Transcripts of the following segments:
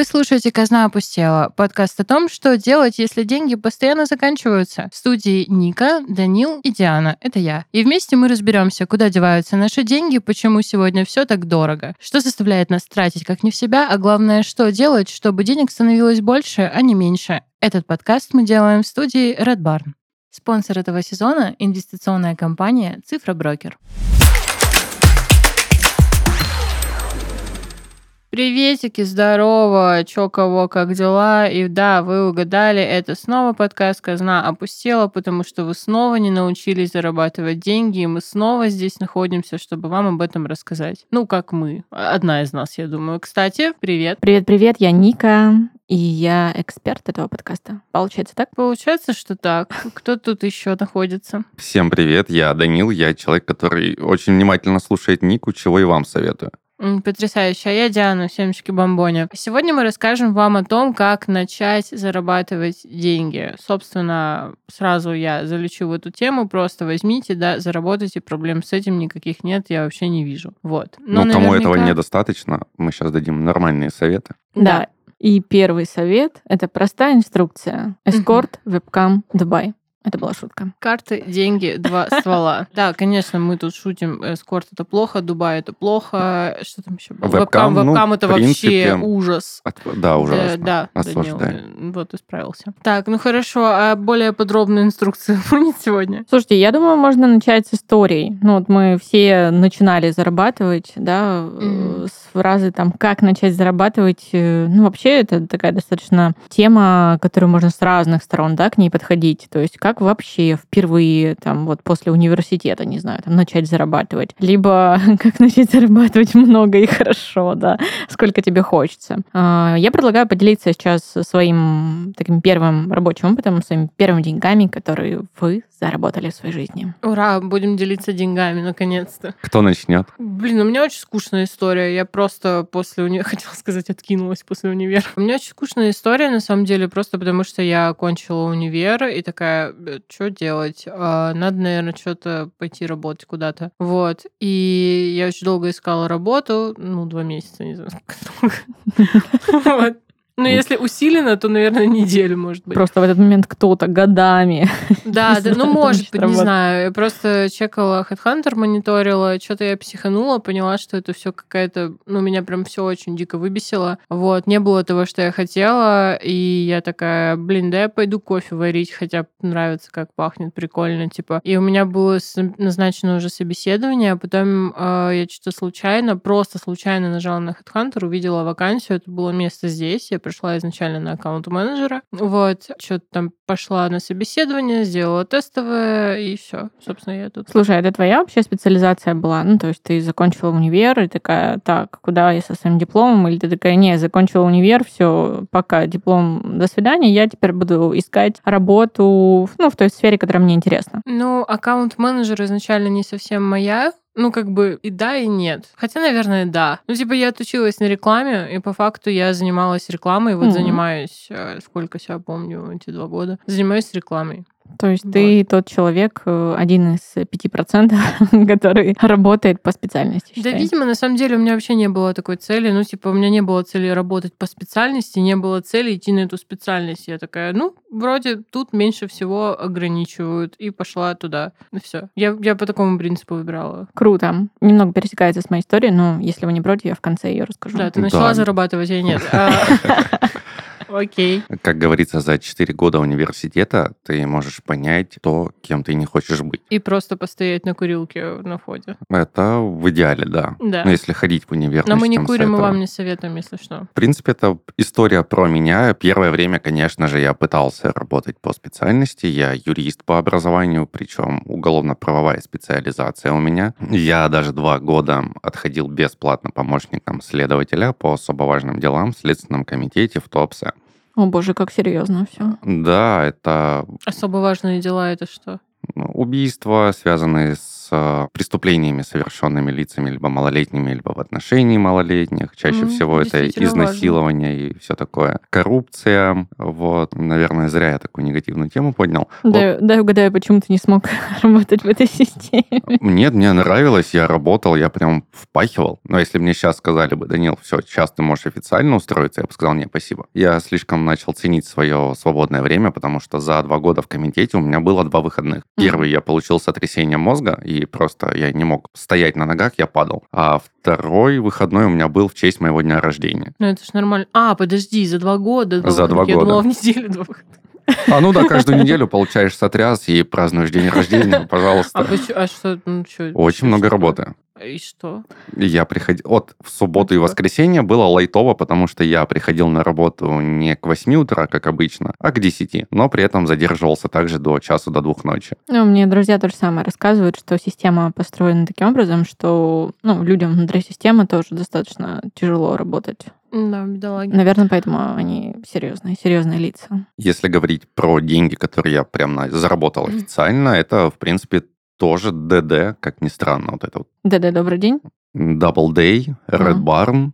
Вы слушаете «Казна опустела» — подкаст о том, что делать, если деньги постоянно заканчиваются. В студии Ника, Данил и Диана — это я. И вместе мы разберемся, куда деваются наши деньги, почему сегодня все так дорого, что заставляет нас тратить как не в себя, а главное, что делать, чтобы денег становилось больше, а не меньше. Этот подкаст мы делаем в студии Red Barn. Спонсор этого сезона — инвестиционная компания «Цифра Брокер». Приветики, здорово, чё, кого, как дела? И да, вы угадали, это снова подкаст «Казна опустела», потому что вы снова не научились зарабатывать деньги, и мы снова здесь находимся, чтобы вам об этом рассказать. Ну, как мы. Одна из нас, я думаю. Кстати, привет. Привет-привет, я Ника, и я эксперт этого подкаста. Получается так? Получается, что так. Кто тут еще находится? Всем привет, я Данил, я человек, который очень внимательно слушает Нику, чего и вам советую. Потрясающе. А я Диана, семечки бомбоня. Сегодня мы расскажем вам о том, как начать зарабатывать деньги. Собственно, сразу я залечу в эту тему. Просто возьмите, да, заработайте. Проблем с этим никаких нет, я вообще не вижу. Вот. Но ну, кому этого недостаточно, мы сейчас дадим нормальные советы. Да. И первый совет — это простая инструкция. Эскорт, вебкам, Дубай. Это была шутка. Карты, деньги, два ствола. Да, конечно, мы тут шутим. Эскорт это плохо, Дубай это плохо. Что там еще было? Вебкам, вебкам ну, это вообще ужас. Да, ужасно. Да, да Данил, вот исправился. Так, ну хорошо, а более подробную инструкцию будет сегодня? Слушайте, я думаю, можно начать с истории. Ну вот мы все начинали зарабатывать, да, с фразы там «как начать зарабатывать». Э, ну вообще это такая достаточно тема, которую можно с разных сторон, да, к ней подходить. То есть как как вообще впервые там вот после университета, не знаю, там начать зарабатывать, либо как начать зарабатывать много и хорошо, да, сколько тебе хочется. А, я предлагаю поделиться сейчас своим таким первым рабочим опытом, своими первыми деньгами, которые вы заработали в своей жизни. Ура, будем делиться деньгами, наконец-то. Кто начнет? Блин, у меня очень скучная история. Я просто после универа, хотела сказать, откинулась после универа. У меня очень скучная история, на самом деле, просто потому что я окончила универ и такая, «Э, что делать? А, надо, наверное, что-то пойти работать куда-то. Вот. И я очень долго искала работу, ну, два месяца, не знаю, сколько Ну, если усиленно, то, наверное, неделю, может быть. Просто в этот момент кто-то годами. Да, да, ну, может быть, не знаю. Я просто чекала Headhunter, мониторила, что-то я психанула, поняла, что это все какая-то... Ну, меня прям все очень дико выбесило. Вот, не было того, что я хотела, и я такая, блин, да я пойду кофе варить, хотя нравится, как пахнет, прикольно, типа. И у меня было назначено уже собеседование, а потом э, я что-то случайно, просто случайно нажала на Headhunter, увидела вакансию, это было место здесь, я пришла изначально на аккаунт менеджера. Вот, что-то там пошла на собеседование, сделала тестовое, и все. Собственно, я тут. Слушай, это твоя вообще специализация была? Ну, то есть ты закончила универ и такая, так, куда я со своим дипломом? Или ты такая, не, закончила универ, все, пока диплом, до свидания, я теперь буду искать работу, ну, в той сфере, которая мне интересна. Ну, аккаунт-менеджер изначально не совсем моя ну, как бы и да, и нет. Хотя, наверное, да. Ну, типа, я отучилась на рекламе, и по факту я занималась рекламой. Вот mm-hmm. занимаюсь, э, сколько себя помню, эти два года. Занимаюсь рекламой. То есть вот. ты тот человек, э, один из пяти процентов, который работает по специальности. Считай. Да, видимо, на самом деле у меня вообще не было такой цели. Ну, типа, у меня не было цели работать по специальности, не было цели идти на эту специальность. Я такая, ну, вроде тут меньше всего ограничивают, и пошла туда. И все. Я, я по такому принципу выбирала. Круто. Немного пересекается с моей историей, но если вы не против, я в конце ее расскажу. Да, ты начала да. зарабатывать, я нет. Окей. Как говорится, за 4 года университета ты можешь понять то, кем ты не хочешь быть. И просто постоять на курилке на входе. Это в идеале, да. Да. Ну, если ходить в универ. Но мы не курим, мы вам не советуем, если что. В принципе, это история про меня. Первое время, конечно же, я пытался работать по специальности. Я юрист по образованию, причем уголовно-правовая специализация у меня. Я даже два года отходил бесплатно помощником следователя по особо важным делам в Следственном комитете в ТОПСе. О боже, как серьезно все. Да, это... Особо важные дела это что? убийства, связанные с с преступлениями, совершенными лицами, либо малолетними, либо в отношении малолетних. Чаще mm, всего это изнасилование важно. и все такое. Коррупция. Вот. Наверное, зря я такую негативную тему поднял. Да, вот. да угадаю, почему ты не смог работать в этой системе. Нет, мне нравилось, я работал, я прям впахивал. Но если мне сейчас сказали бы, Данил, все, сейчас ты можешь официально устроиться, я бы сказал, не, спасибо. Я слишком начал ценить свое свободное время, потому что за два года в комитете у меня было два выходных. Первый я получил сотрясение мозга, и просто я не мог стоять на ногах, я падал. А второй выходной у меня был в честь моего дня рождения. Ну, это ж нормально. А, подожди, за два года? За два я года. Я думала, в неделю два выходных. А ну да, каждую неделю получаешь сотряс и празднуешь день рождения, пожалуйста. А, а что? Ну, что Очень много что? работы. И что? Я приходил... Вот в субботу и воскресенье было лайтово, потому что я приходил на работу не к 8 утра, как обычно, а к 10, но при этом задерживался также до часу, до двух ночи. Ну, мне друзья то же самое рассказывают, что система построена таким образом, что ну, людям внутри системы тоже достаточно тяжело работать. Да, бедолаги. Наверное, поэтому они серьезные, серьезные лица. Если говорить про деньги, которые я прям заработал официально, это, в принципе, тоже ДД, как ни странно, вот это вот. ДД, добрый день. Double Day, Red. Barn.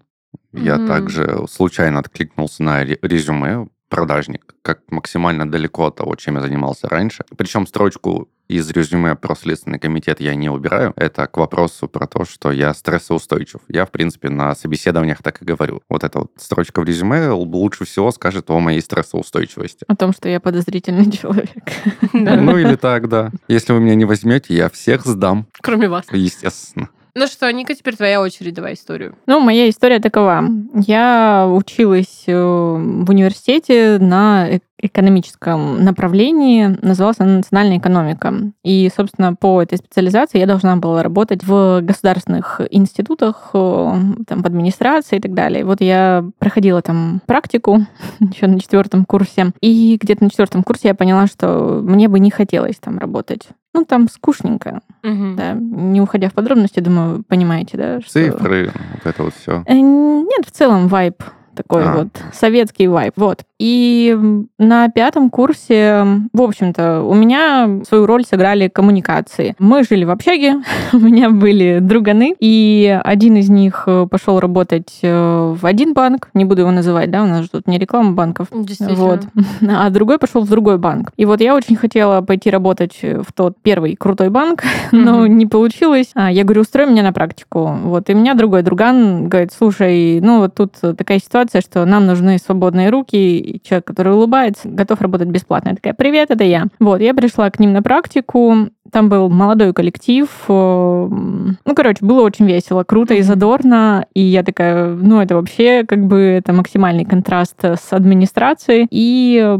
Я mm-hmm. также случайно откликнулся на резюме продажник, как максимально далеко от того, чем я занимался раньше. Причем строчку из резюме про Следственный комитет я не убираю. Это к вопросу про то, что я стрессоустойчив. Я, в принципе, на собеседованиях так и говорю. Вот эта вот строчка в резюме лучше всего скажет о моей стрессоустойчивости. О том, что я подозрительный человек. Ну или так, да. Если вы меня не возьмете, я всех сдам. Кроме вас. Естественно. Ну что, Ника, теперь твоя очередь, давай историю. Ну, моя история такова. Я училась э, в университете на экономическом направлении, называлась она национальная экономика. И, собственно, по этой специализации я должна была работать в государственных институтах, э, там, в администрации и так далее. Вот я проходила там практику еще на четвертом курсе, и где-то на четвертом курсе я поняла, что мне бы не хотелось там работать. Ну, там скучненько. Угу. Да, не уходя в подробности, думаю, понимаете, да? Что... Цифры, вот это вот все. Э, нет, в целом вайб такой а. вот советский вайб. Вот. И на пятом курсе, в общем-то, у меня свою роль сыграли коммуникации. Мы жили в общаге, у меня были друганы, и один из них э, пошел работать э, в один банк, не буду его называть, да, у нас же тут не реклама банков. Вот. А другой пошел в другой банк. И вот я очень хотела пойти работать в тот первый крутой банк, но не получилось. А я говорю, устрой меня на практику. Вот. И у меня другой друган говорит, слушай, ну вот тут такая ситуация, что нам нужны свободные руки, человек, который улыбается, готов работать бесплатно. Я такая, привет, это я. Вот, я пришла к ним на практику, там был молодой коллектив. Э, ну, короче, было очень весело, круто и задорно. И я такая, ну, это вообще как бы это максимальный контраст с администрацией. И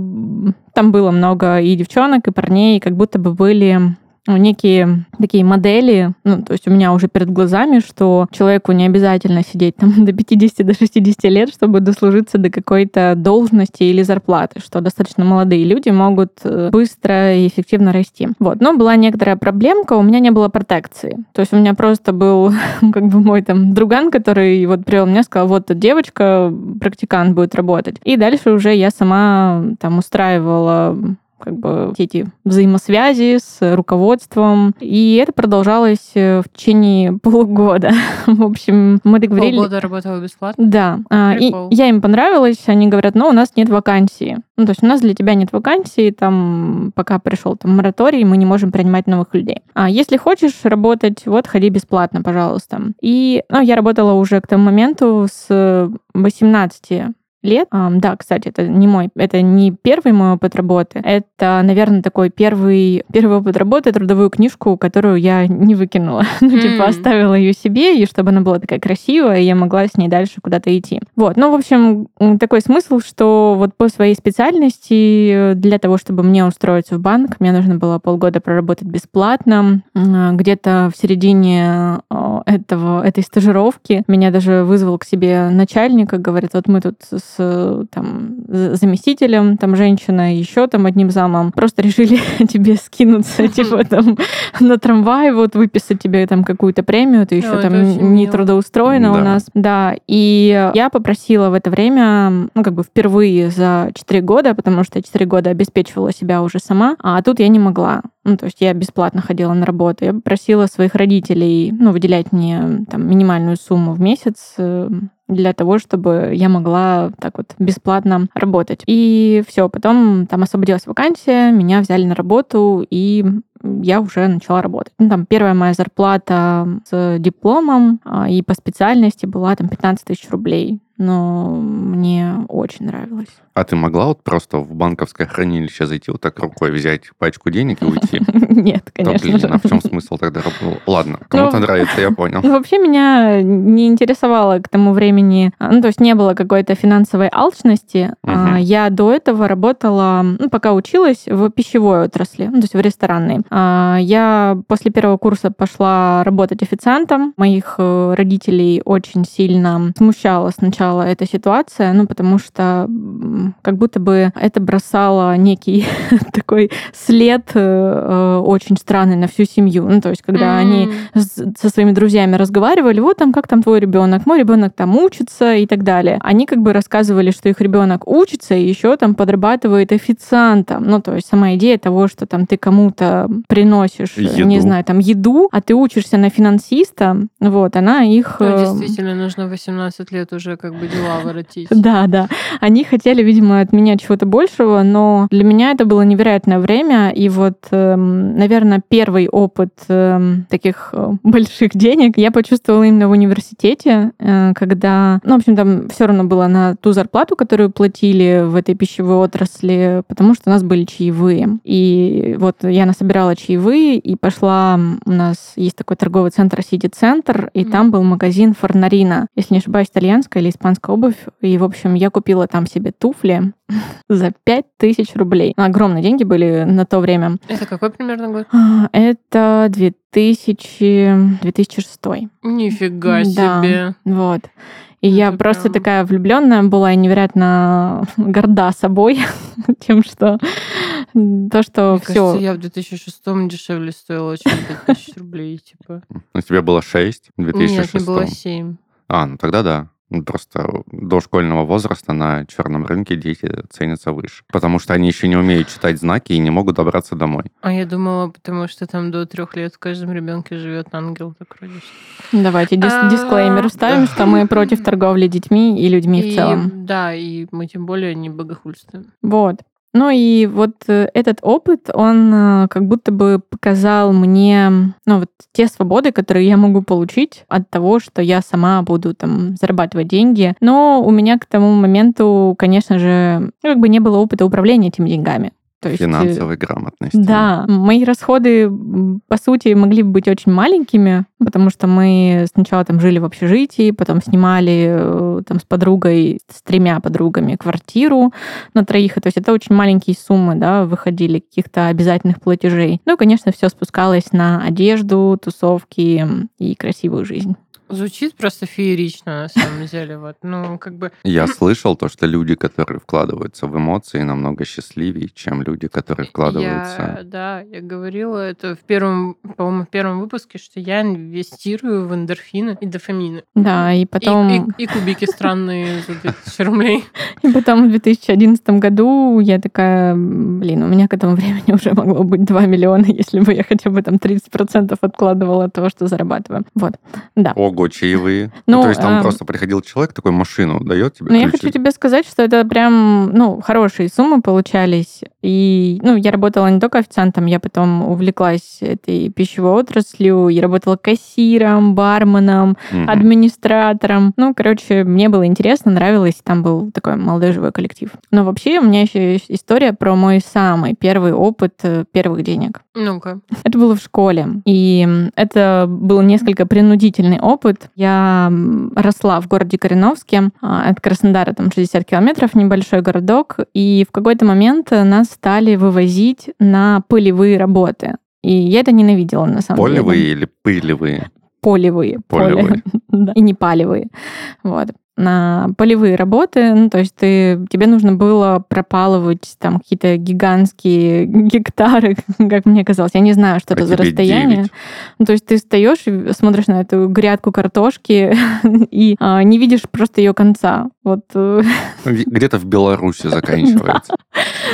там было много и девчонок, и парней, как будто бы были ну, некие такие модели, ну, то есть у меня уже перед глазами, что человеку не обязательно сидеть там до 50 до 60 лет, чтобы дослужиться до какой-то должности или зарплаты, что достаточно молодые люди могут э, быстро и эффективно расти. Вот. Но была некоторая проблемка, у меня не было протекции. То есть у меня просто был как бы мой там друган, который вот привел меня, сказал, вот тут девочка, практикант будет работать. И дальше уже я сама там устраивала как бы эти взаимосвязи с руководством. И это продолжалось э, в течение полугода. в общем, мы договорились... Полгода работала бесплатно? Да. Прикол. И я им понравилась. Они говорят, ну, у нас нет вакансии. Ну, то есть у нас для тебя нет вакансии, там, пока пришел там мораторий, мы не можем принимать новых людей. А если хочешь работать, вот, ходи бесплатно, пожалуйста. И, ну, я работала уже к тому моменту с 18 лет. Да, кстати, это не мой, это не первый мой опыт работы. Это, наверное, такой первый, первый опыт работы, трудовую книжку, которую я не выкинула. ну, типа, оставила ее себе, и чтобы она была такая красивая, и я могла с ней дальше куда-то идти. Вот. Ну, в общем, такой смысл, что вот по своей специальности для того, чтобы мне устроиться в банк, мне нужно было полгода проработать бесплатно. Где-то в середине этого, этой стажировки меня даже вызвал к себе начальник и говорит, вот мы тут с с там, заместителем, там женщина, еще там одним замом, просто решили тебе скинуться, типа там на трамвай, вот выписать тебе там какую-то премию, ты еще там не трудоустроена у нас. Да, и я попросила в это время, ну, как бы впервые за 4 года, потому что я 4 года обеспечивала себя уже сама, а тут я не могла. Ну, то есть я бесплатно ходила на работу. Я попросила своих родителей, ну, выделять мне там минимальную сумму в месяц э, для того, чтобы я могла так вот бесплатно работать. И все, потом там освободилась вакансия, меня взяли на работу, и я уже начала работать. Ну, там первая моя зарплата с дипломом а, и по специальности была там 15 тысяч рублей но мне очень нравилось. А ты могла вот просто в банковское хранилище зайти, вот так рукой взять пачку денег и уйти? Нет, конечно. блин, а в чем смысл тогда? Ладно, кому-то ну, нравится, я понял. Вообще меня не интересовало к тому времени, а, ну, то есть не было какой-то финансовой алчности. А, я до этого работала, ну, пока училась, в пищевой отрасли, ну, то есть в ресторанной. А, я после первого курса пошла работать официантом. Моих э, родителей очень сильно смущало сначала сначала эта ситуация, ну, потому что как будто бы это бросало некий такой след э, э, очень странный на всю семью. Ну, то есть, когда mm-hmm. они со своими друзьями разговаривали, вот там, как там твой ребенок, мой ребенок там учится и так далее. Они как бы рассказывали, что их ребенок учится и еще там подрабатывает официантом. Ну, то есть сама идея того, что там ты кому-то приносишь, еду. не знаю, там еду, а ты учишься на финансиста, вот, она их... Ну, действительно, нужно 18 лет уже как бы дела воротить. Да, да. Они хотели, видимо, от меня чего-то большего, но для меня это было невероятное время. И вот, эм, наверное, первый опыт эм, таких э, больших денег я почувствовала именно в университете, э, когда, ну, в общем, там все равно было на ту зарплату, которую платили в этой пищевой отрасли, потому что у нас были чаевые. И вот я насобирала чаевые и пошла, у нас есть такой торговый центр Сити-центр, и mm. там был магазин Форнарина, если не ошибаюсь, итальянская или испанская обувь. И, в общем, я купила там себе туфли за 5000 рублей. Огромные деньги были на то время. Это какой примерно год? А, это 2000... 2006. Нифига себе. Да, вот. И Это я прям... просто такая влюбленная была и невероятно горда собой тем, что то, что все. Кажется, я в 2006 дешевле стоила, чем 5000 рублей, типа. У тебя было 6 в 2006? Нет, не было 7. А, ну тогда да. Ну, просто до школьного возраста на черном рынке дети ценятся выше. Потому что они еще не умеют читать знаки и не могут добраться домой. А я думала, потому что там до трех лет в каждом ребенке живет ангел, так вроде. Давайте дис- а, дисклеймер ставим, что мы против торговли детьми и людьми в целом. Да, и мы тем более не богохульствуем. Вот. Ну и вот э, этот опыт, он э, как будто бы показал мне, ну вот те свободы, которые я могу получить от того, что я сама буду там зарабатывать деньги. Но у меня к тому моменту, конечно же, ну, как бы не было опыта управления этими деньгами. То есть, Финансовой э, грамотности. Да, мои расходы, по сути, могли бы быть очень маленькими, потому что мы сначала там жили в общежитии, потом снимали э, там с подругой, с тремя подругами квартиру на троих. То есть это очень маленькие суммы, да, выходили каких-то обязательных платежей. Ну и, конечно, все спускалось на одежду, тусовки и красивую жизнь. Звучит просто феерично, на самом деле. Вот, ну, как бы... Я слышал то, что люди, которые вкладываются в эмоции, намного счастливее, чем люди, которые вкладываются... Я, да, я говорила это в первом, по-моему, в первом выпуске, что я инвестирую в эндорфины и дофамины. Да, и потом... И, и, и кубики странные за 2000 рублей. И потом в 2011 году я такая, блин, у меня к этому времени уже могло быть 2 миллиона, если бы я хотя бы там 30% откладывала от того, что зарабатываю. Вот, да. Ого, чаевые. Ну, то есть там а... просто приходил человек, такой машину дает тебе Ну, я хочу тебе сказать, что это прям, ну, хорошие суммы получались. И, ну, я работала не только официантом, я потом увлеклась этой пищевой отраслью, я работала кассиром, барменом, угу. администратором. Ну, короче, мне было интересно, нравилось, там был такой молодой живой коллектив. Но вообще у меня еще есть история про мой самый первый опыт э, первых денег. Ну-ка. Это было в школе. И это был несколько принудительный опыт. Я росла в городе Кореновске. А, от Краснодара там 60 километров, небольшой городок. И в какой-то момент нас стали вывозить на полевые работы. И я это ненавидела, на самом Полевые деле. или пылевые? Полевые. Полевые. Поле. да. И не палевые. Вот. На полевые работы, ну, то есть ты, тебе нужно было пропалывать там какие-то гигантские гектары, как мне казалось. Я не знаю, что а это за расстояние. Ну, то есть ты встаешь и смотришь на эту грядку картошки и а, не видишь просто ее конца. Вот. Э, где-то в Беларуси заканчивается.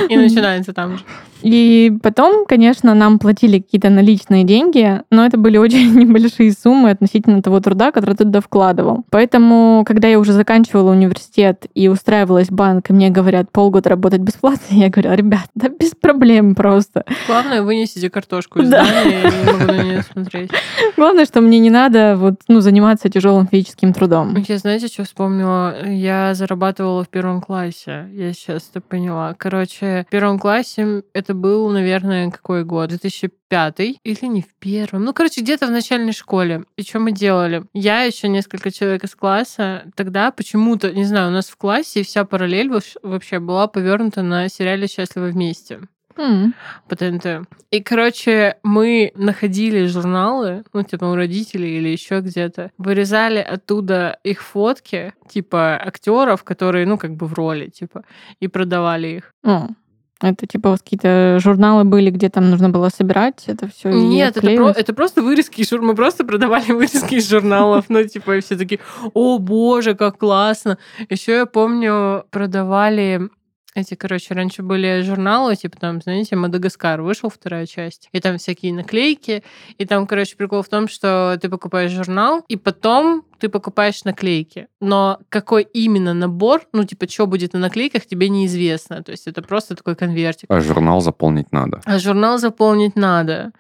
И начинается там же. И потом, конечно, нам платили какие-то наличные деньги, но это были очень небольшие суммы относительно того труда, который ты туда вкладывал. Поэтому, когда я уже заканчивала университет и устраивалась в банк, и мне говорят полгода работать бесплатно, я говорю, ребят, да без проблем просто. Главное, вынесите картошку из да. здания, я не могу на нее смотреть. Главное, что мне не надо вот, ну, заниматься тяжелым физическим трудом. Я, знаете, что вспомнила? Я зарабатывала в первом классе. Я сейчас это поняла. Короче, в первом классе это был, наверное, какой год? 2005 или не в первом? Ну, короче, где-то в начальной школе. И что мы делали? Я еще несколько человек из класса. Тогда почему-то, не знаю, у нас в классе вся параллель вообще была повернута на сериале «Счастливы вместе». Mm. по ТНТ. И, короче, мы находили журналы, ну, типа, у родителей или еще где-то, вырезали оттуда их фотки, типа, актеров, которые, ну, как бы в роли, типа, и продавали их. Mm. Это типа какие-то журналы были, где там нужно было собирать это все. Нет, это, про, это просто вырезки из журналов. Мы просто продавали вырезки из журналов. Ну, типа, все такие, о боже, как классно. Еще я помню, продавали эти, короче, раньше были журналы, типа там, знаете, Мадагаскар вышел вторая часть, и там всякие наклейки, и там, короче, прикол в том, что ты покупаешь журнал, и потом ты покупаешь наклейки. Но какой именно набор, ну, типа, что будет на наклейках, тебе неизвестно. То есть это просто такой конвертик. А журнал заполнить надо. А журнал заполнить надо.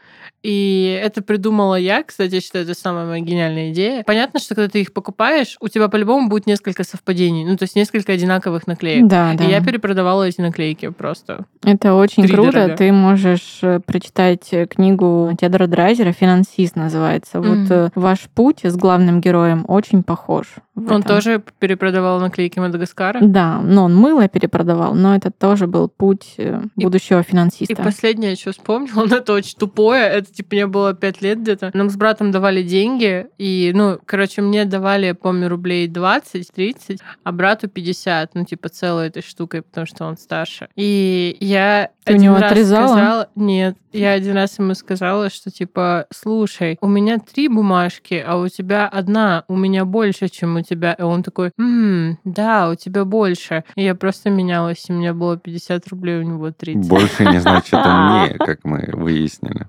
И это придумала я, кстати, я считаю, это самая моя гениальная идея. Понятно, что когда ты их покупаешь, у тебя по-любому будет несколько совпадений, ну, то есть несколько одинаковых наклеек. Да, да. И я перепродавала эти наклейки просто. Это очень круто. Дорога. Ты можешь э, прочитать книгу Теодора Драйзера «Финансист» называется. Mm-hmm. Вот ваш путь с главным героем очень похож. Он этом. тоже перепродавал наклейки Мадагаскара? Да, но он мыло перепродавал, но это тоже был путь э, будущего и, финансиста. И последнее, что вспомнила, он это очень тупое, это типа мне было пять лет где-то. Нам с братом давали деньги, и, ну, короче, мне давали, я помню, рублей 20-30, а брату 50, ну, типа, целой этой штукой, потому что он старше. И я Ты один у него раз отрезала? сказала... Нет, я один раз ему сказала, что, типа, слушай, у меня три бумажки, а у тебя одна, у меня больше, чем у тебя. И он такой, м да, у тебя больше. И я просто менялась, и у меня было 50 рублей, у него 30. Больше не значит умнее, как мы выяснили.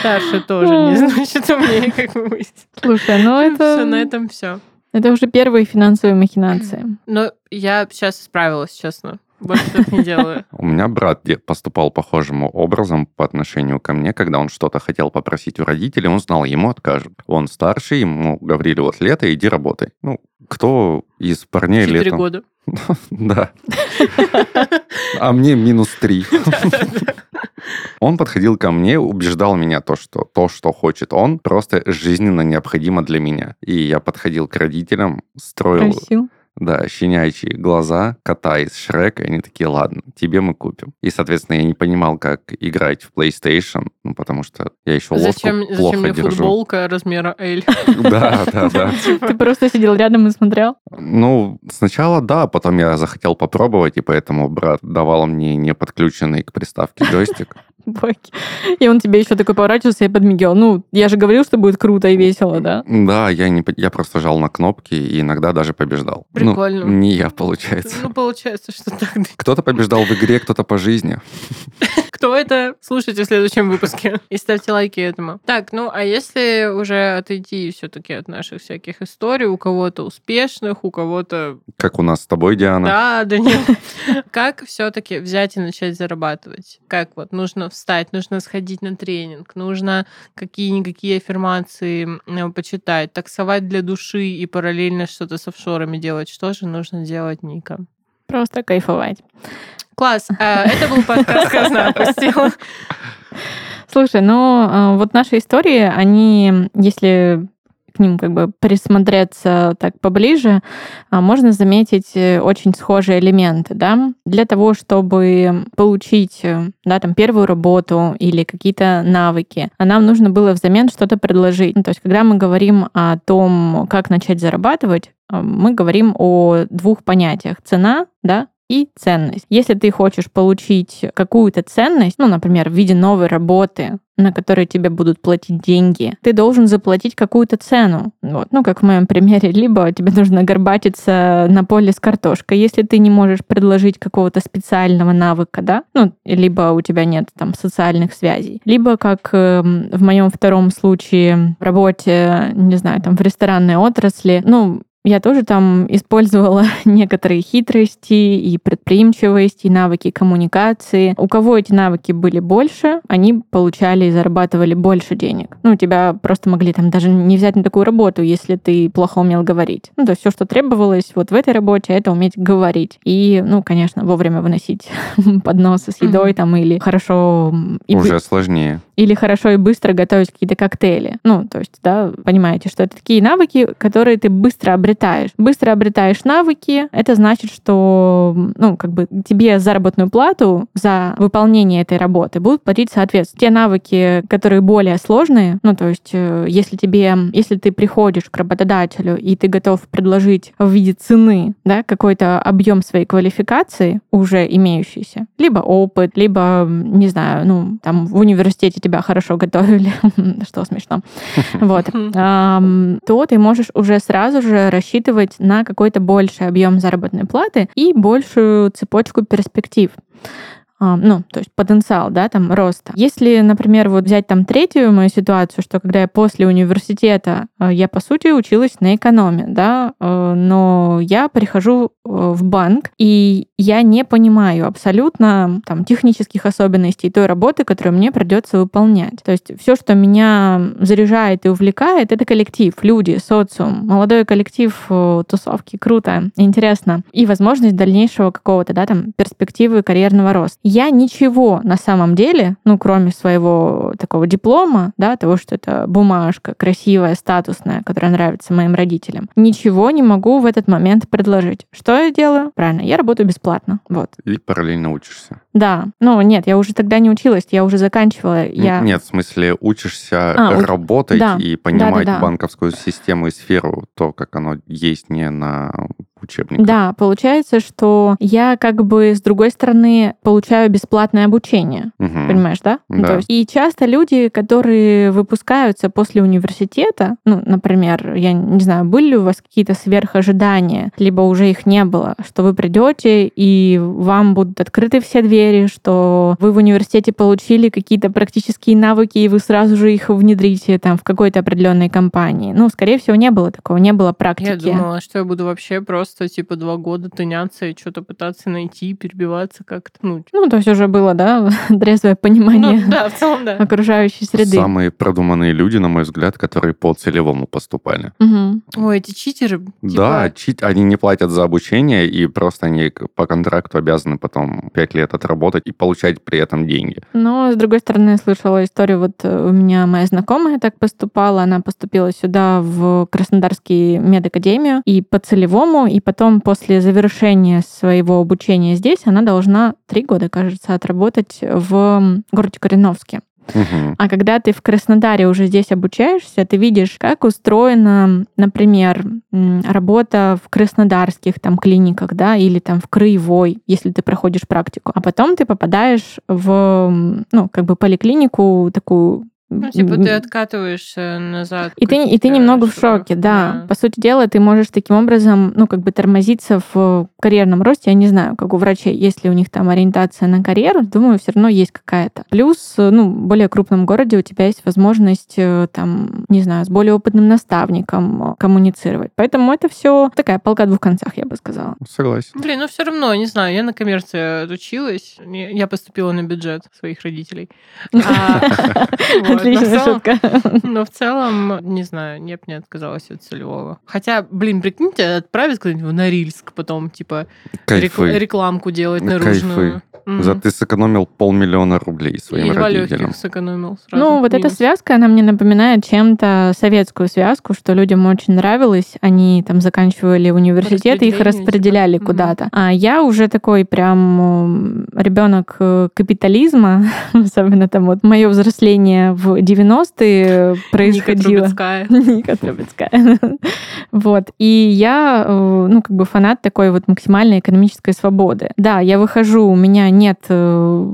Старше тоже не значит умнее, как мы выяснили. Слушай, ну это... Все, на этом все. Это уже первые финансовые махинации. Но я сейчас справилась, честно. Больше так не делаю. У меня брат поступал похожим образом по отношению ко мне, когда он что-то хотел попросить у родителей, он знал, ему откажут. Он старший, ему говорили, вот лето, иди работай. Ну, кто из парней Четыре летом... года. Да. А мне минус три. Он подходил ко мне, убеждал меня то, что то, что хочет он, просто жизненно необходимо для меня. И я подходил к родителям, строил... Просил? Да, щенячьи глаза кота из Шрека, и они такие, ладно, тебе мы купим. И, соответственно, я не понимал, как играть в PlayStation, ну, потому что я еще зачем, лодку плохо зачем мне держу. футболка размера L? Да, да, да. Ты просто сидел рядом и смотрел? Ну, сначала да, потом я захотел попробовать, и поэтому брат давал мне не подключенный к приставке джойстик. Боки. И он тебе еще такой поворачивался и подмигивал. Ну, я же говорил, что будет круто и весело, да? Да, я, не, я просто жал на кнопки и иногда даже побеждал. Ну, Прикольно. Ну, не я, получается. Ну, получается, что так. Кто-то побеждал в игре, кто-то по жизни. Кто это? Слушайте в следующем выпуске. И ставьте лайки этому. Так, ну, а если уже отойти все-таки от наших всяких историй, у кого-то успешных, у кого-то... Как у нас с тобой, Диана. Да, да нет. Как все-таки взять и начать зарабатывать? Как вот нужно встать, нужно сходить на тренинг, нужно какие-никакие аффирмации почитать, таксовать для души и параллельно что-то с офшорами делать. Что же нужно делать, Ника? Просто кайфовать. Класс. Э, это был подкаст «Казна опустила». Слушай, ну вот наши истории, они, если ним как бы присмотреться так поближе, а, можно заметить э, очень схожие элементы, да. Для того, чтобы получить, э, да, там, первую работу или какие-то навыки, нам нужно было взамен что-то предложить. Ну, то есть, когда мы говорим о том, как начать зарабатывать, мы говорим о двух понятиях. Цена, да, и ценность. Если ты хочешь получить какую-то ценность, ну, например, в виде новой работы, на которой тебе будут платить деньги, ты должен заплатить какую-то цену. Вот. Ну, как в моем примере, либо тебе нужно горбатиться на поле с картошкой, если ты не можешь предложить какого-то специального навыка, да, ну, либо у тебя нет там социальных связей, либо, как э, в моем втором случае, в работе, не знаю, там в ресторанной отрасли, ну, я тоже там использовала некоторые хитрости и предприимчивость, и навыки коммуникации. У кого эти навыки были больше, они получали и зарабатывали больше денег. Ну, тебя просто могли там даже не взять на такую работу, если ты плохо умел говорить. Ну, то есть все, что требовалось вот в этой работе, это уметь говорить. И, ну, конечно, вовремя выносить подносы с едой там или хорошо... Уже сложнее. Или хорошо и быстро готовить какие-то коктейли. Ну, то есть, да, понимаете, что это такие навыки, которые ты быстро обретаешь. Быстро обретаешь навыки. Это значит, что ну, как бы тебе заработную плату за выполнение этой работы будут платить соответственно. Те навыки, которые более сложные, ну, то есть, э, если тебе, если ты приходишь к работодателю и ты готов предложить в виде цены, да, какой-то объем своей квалификации, уже имеющийся, либо опыт, либо, не знаю, ну, там в университете тебя хорошо готовили, что смешно, вот, то ты можешь уже сразу же рассчитывать на какой-то больший объем заработной платы и большую цепочку перспектив. А, ну, то есть потенциал, да, там, роста. Если, например, вот взять там третью мою ситуацию, что когда я после университета, э, я, по сути, училась на экономе, да, э, но я прихожу э, в банк, и я не понимаю абсолютно там технических особенностей той работы, которую мне придется выполнять. То есть все, что меня заряжает и увлекает, это коллектив, люди, социум, молодой коллектив, тусовки, круто, интересно. И возможность дальнейшего какого-то, да, там, перспективы карьерного роста я ничего на самом деле, ну, кроме своего такого диплома, да, того, что это бумажка красивая, статусная, которая нравится моим родителям, ничего не могу в этот момент предложить. Что я делаю? Правильно, я работаю бесплатно. Вот. И параллельно учишься. Да. Ну, нет, я уже тогда не училась, я уже заканчивала. Я... Нет, в смысле, учишься а, работать да. и понимать да, да, да. банковскую систему и сферу, то, как оно есть не на учебниках. Да, получается, что я как бы с другой стороны получаю бесплатное обучение. Угу. Понимаешь, да? да. То есть, и часто люди, которые выпускаются после университета, ну, например, я не знаю, были ли у вас какие-то сверхожидания, либо уже их не было, что вы придете и вам будут открыты все двери, что вы в университете получили какие-то практические навыки, и вы сразу же их внедрите там в какой-то определенной компании. Ну, скорее всего, не было такого, не было практики. Я думала, что я буду вообще просто просто, типа, два года тыняться и что-то пытаться найти, перебиваться как-то. Ну, ну то есть уже было, да, трезвое понимание ну, да, в целом, да. окружающей среды. Самые продуманные люди, на мой взгляд, которые по целевому поступали. Угу. Ой, эти читеры. Типа... Да, чит... они не платят за обучение, и просто они по контракту обязаны потом пять лет отработать и получать при этом деньги. Но, с другой стороны, я слышала историю, вот э, у меня моя знакомая так поступала, она поступила сюда в Краснодарский медакадемию, и по целевому, и потом после завершения своего обучения здесь она должна три года, кажется, отработать в городе Кореновске. Угу. А когда ты в Краснодаре уже здесь обучаешься, ты видишь, как устроена, например, работа в краснодарских там клиниках, да, или там в краевой, если ты проходишь практику. А потом ты попадаешь в, ну, как бы поликлинику такую ну, типа ты откатываешься назад. И ты, и ты немного в шоке, да. да. По сути дела, ты можешь таким образом, ну, как бы тормозиться в карьерном росте. Я не знаю, как у врачей, если у них там ориентация на карьеру, думаю, все равно есть какая-то. Плюс, ну, в более крупном городе у тебя есть возможность, э, там, не знаю, с более опытным наставником коммуницировать. Поэтому это все такая полка двух концах, я бы сказала. Согласен. Блин, ну все равно, не знаю, я на коммерции отучилась, я поступила на бюджет своих родителей. Отличная шутка. Но в целом, не знаю, не бы не отказалась от целевого. Хотя, блин, прикиньте, отправить куда-нибудь в Норильск, потом, типа, рекламку делать наружную. Mm-hmm. За ты сэкономил полмиллиона рублей своим и родителям. сэкономил сразу. Ну, вот Минус. эта связка, она мне напоминает чем-то советскую связку, что людям очень нравилось. Они там заканчивали университет и их распределяли типа. куда-то. Mm-hmm. А я уже такой прям ребенок э, капитализма, особенно там вот мое взросление в 90-е происходило. Ника Трубецкая. Ника. Вот. И я, э, ну, как бы фанат такой вот максимальной экономической свободы. Да, я выхожу, у меня нет э,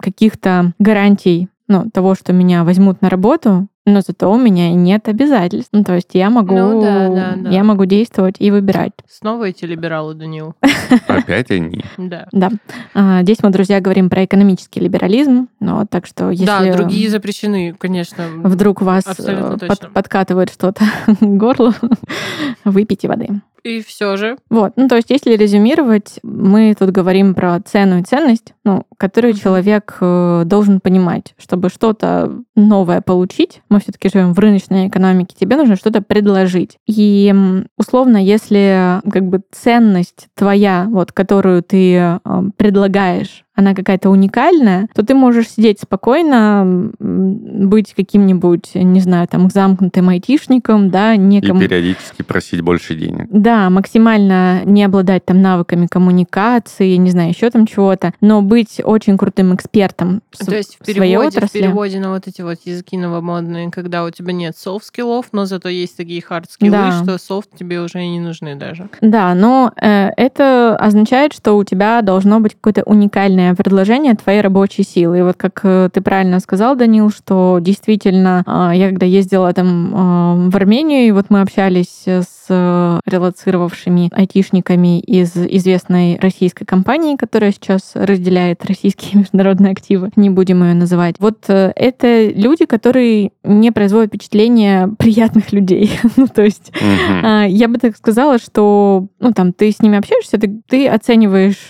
каких-то гарантий ну, того, что меня возьмут на работу, но зато у меня нет обязательств. Ну, то есть я могу, ну, да, да, да. я могу действовать и выбирать. Снова эти либералы, Данил. Опять они. Да. Да. А, здесь мы, друзья, говорим про экономический либерализм. Но так что если... Да, другие запрещены, конечно. Вдруг вас э, под, подкатывает что-то к горлу, выпейте воды. И все же. Вот, ну то есть, если резюмировать, мы тут говорим про цену и ценность, ну, которую человек э, должен понимать, чтобы что-то новое получить. Мы все-таки живем в рыночной экономике, тебе нужно что-то предложить. И условно, если как бы ценность твоя, вот, которую ты э, предлагаешь, она какая-то уникальная, то ты можешь сидеть спокойно, быть каким-нибудь, не знаю, там, замкнутым айтишником, да, некому... И периодически просить больше денег. Да, максимально не обладать там навыками коммуникации, не знаю, еще там чего-то, но быть очень крутым экспертом то есть в переводе, отрасли. в переводе на вот эти вот языки новомодные, когда у тебя нет софт-скиллов, но зато есть такие хард-скиллы, да. что софт тебе уже и не нужны даже. Да, но э, это означает, что у тебя должно быть какое-то уникальное предложение твоей рабочей силы. И вот как э, ты правильно сказал, Данил, что действительно, э, я когда ездила там э, в Армению, и вот мы общались с э, релоцировавшими айтишниками из известной российской компании, которая сейчас разделяет российские международные активы, не будем ее называть. Вот э, это люди, которые не производят впечатление приятных людей. ну, то есть uh-huh. я бы так сказала, что ну, там, ты с ними общаешься, ты, ты оцениваешь,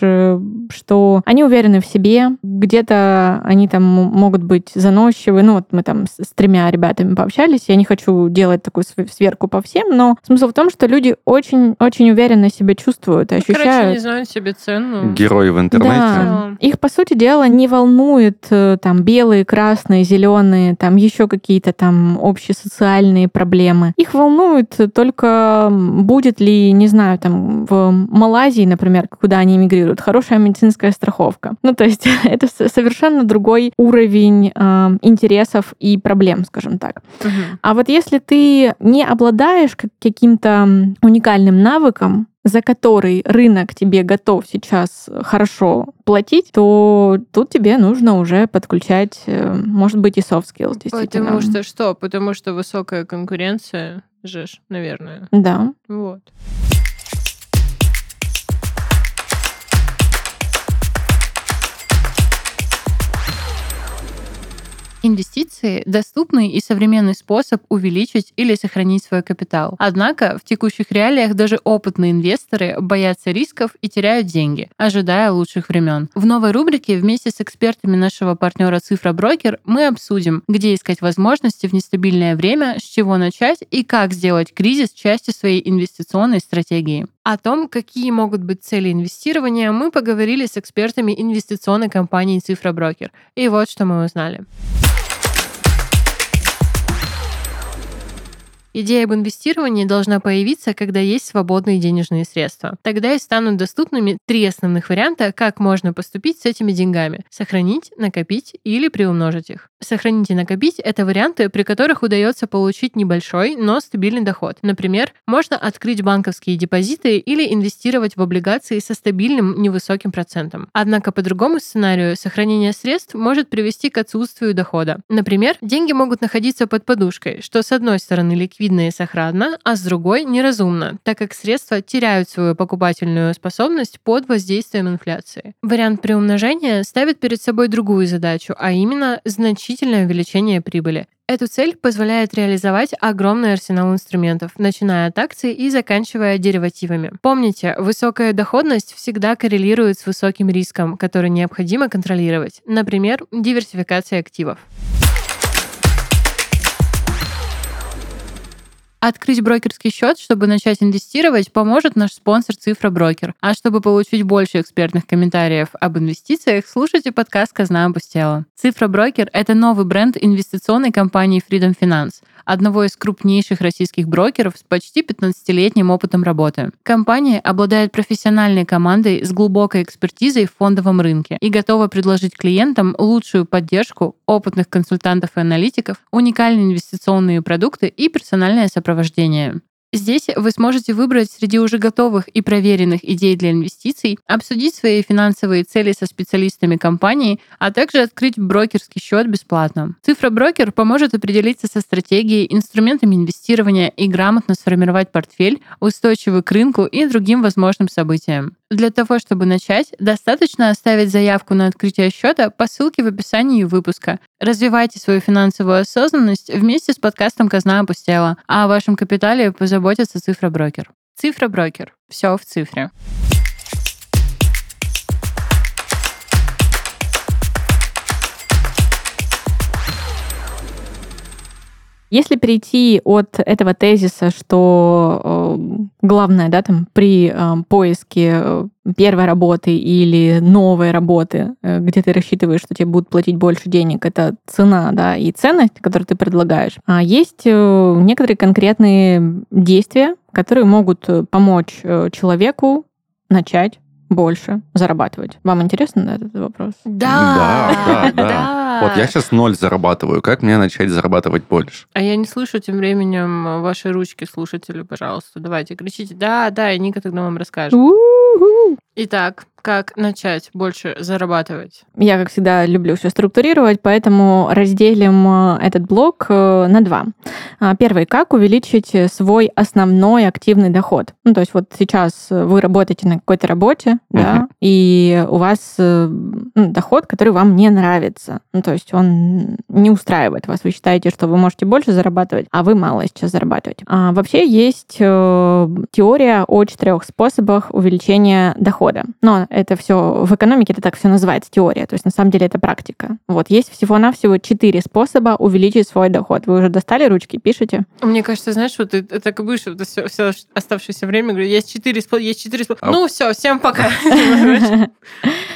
что они уверены в себе, где-то они там могут быть заносчивы. Ну, вот мы там с, тремя ребятами пообщались, я не хочу делать такую сверку по всем, но смысл в том, что люди очень-очень уверенно себя чувствуют и ощущают... Короче, не знают себе цену. Герои в интернете. Да. Их, по сути дела, не волнует э, там белые, красные, зеленые, там еще какие-то там общесоциальные проблемы. Их волнует только будет ли, не знаю, там в Малайзии, например, куда они эмигрируют, хорошая медицинская страховка. Ну, то есть это совершенно другой уровень э, интересов и проблем, скажем так. Угу. А вот если ты не обладаешь каким-то уникальным навыком, за который рынок тебе готов сейчас хорошо платить, то тут тебе нужно уже подключать, э, может быть, и soft skills. Потому что что? Потому что высокая конкуренция же, наверное. Да. Вот. Инвестиции – доступный и современный способ увеличить или сохранить свой капитал. Однако в текущих реалиях даже опытные инвесторы боятся рисков и теряют деньги, ожидая лучших времен. В новой рубрике вместе с экспертами нашего партнера Цифра Брокер мы обсудим, где искать возможности в нестабильное время, с чего начать и как сделать кризис частью своей инвестиционной стратегии. О том, какие могут быть цели инвестирования, мы поговорили с экспертами инвестиционной компании Цифра Брокер. И вот что мы узнали. Идея об инвестировании должна появиться, когда есть свободные денежные средства. Тогда и станут доступными три основных варианта, как можно поступить с этими деньгами. Сохранить, накопить или приумножить их. Сохранить и накопить — это варианты, при которых удается получить небольшой, но стабильный доход. Например, можно открыть банковские депозиты или инвестировать в облигации со стабильным невысоким процентом. Однако по другому сценарию сохранение средств может привести к отсутствию дохода. Например, деньги могут находиться под подушкой, что с одной стороны ликвидно, ликвидно и сохранно, а с другой неразумно, так как средства теряют свою покупательную способность под воздействием инфляции. Вариант приумножения ставит перед собой другую задачу, а именно значительное увеличение прибыли. Эту цель позволяет реализовать огромный арсенал инструментов, начиная от акций и заканчивая деривативами. Помните, высокая доходность всегда коррелирует с высоким риском, который необходимо контролировать, например, диверсификация активов. Открыть брокерский счет, чтобы начать инвестировать, поможет наш спонсор Цифра Брокер. А чтобы получить больше экспертных комментариев об инвестициях, слушайте подкаст «Казна опустела». Цифра Брокер — это новый бренд инвестиционной компании Freedom Finance, одного из крупнейших российских брокеров с почти 15-летним опытом работы. Компания обладает профессиональной командой с глубокой экспертизой в фондовом рынке и готова предложить клиентам лучшую поддержку опытных консультантов и аналитиков, уникальные инвестиционные продукты и персональное сопровождение. Здесь вы сможете выбрать среди уже готовых и проверенных идей для инвестиций, обсудить свои финансовые цели со специалистами компании, а также открыть брокерский счет бесплатно. Цифра брокер поможет определиться со стратегией, инструментами инвестирования и грамотно сформировать портфель, устойчивый к рынку и другим возможным событиям. Для того, чтобы начать, достаточно оставить заявку на открытие счета по ссылке в описании выпуска. Развивайте свою финансовую осознанность вместе с подкастом «Казна опустела», а о вашем капитале позаботится цифроброкер. Цифроброкер. Все в цифре. Если перейти от этого тезиса, что э, главное, да, там при э, поиске э, первой работы или новой работы, где ты рассчитываешь, что тебе будут платить больше денег, это цена, да, и ценность, которую ты предлагаешь. А есть некоторые конкретные действия, которые могут помочь человеку начать больше зарабатывать. Вам интересно этот вопрос? Да, да, да, да. Вот я сейчас ноль зарабатываю. Как мне начать зарабатывать больше? А я не слышу тем временем ваши ручки, слушатели, пожалуйста. Давайте, кричите. Да, да, и Ника тогда вам расскажет. Итак, как начать больше зарабатывать? Я, как всегда, люблю все структурировать, поэтому разделим э, этот блок э, на два. А, первый, как увеличить свой основной активный доход. Ну, то есть вот сейчас вы работаете на какой-то работе, uh-huh. да, и у вас э, ну, доход, который вам не нравится. Ну, то есть он не устраивает вас. Вы считаете, что вы можете больше зарабатывать, а вы мало сейчас зарабатываете. А вообще есть теория о четырех способах увеличения дохода. Но это все в экономике это так все называется теория, то есть на самом деле это практика. Вот есть всего-навсего четыре способа увеличить свой доход. Вы уже достали ручки, пишите? Мне кажется, знаешь, вот ты так и будешь вот все, все оставшееся время говорю, есть четыре способа, есть четыре способа. Ну все, всем пока.